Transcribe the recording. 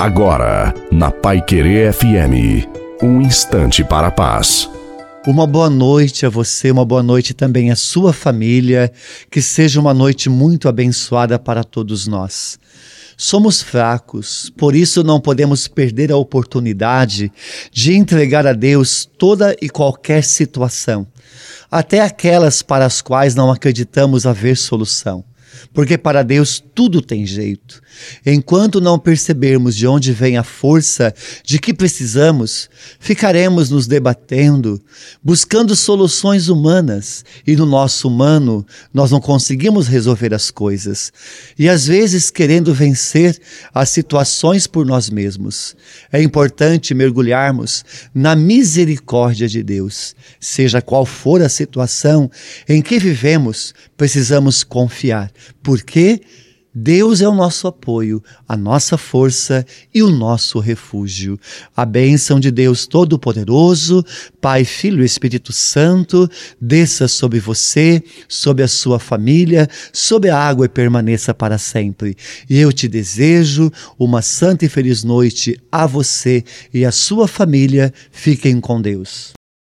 Agora, na Pai Querer FM, um instante para a paz. Uma boa noite a você, uma boa noite também à sua família, que seja uma noite muito abençoada para todos nós. Somos fracos, por isso não podemos perder a oportunidade de entregar a Deus toda e qualquer situação, até aquelas para as quais não acreditamos haver solução porque para Deus tudo tem jeito. Enquanto não percebermos de onde vem a força de que precisamos, ficaremos nos debatendo, buscando soluções humanas, e no nosso humano nós não conseguimos resolver as coisas, e às vezes querendo vencer as situações por nós mesmos. É importante mergulharmos na misericórdia de Deus. Seja qual for a situação em que vivemos, precisamos confiar porque Deus é o nosso apoio, a nossa força e o nosso refúgio. A bênção de Deus Todo-Poderoso, Pai, Filho e Espírito Santo, desça sobre você, sobre a sua família, sobre a água e permaneça para sempre. E eu te desejo uma santa e feliz noite a você e a sua família. Fiquem com Deus.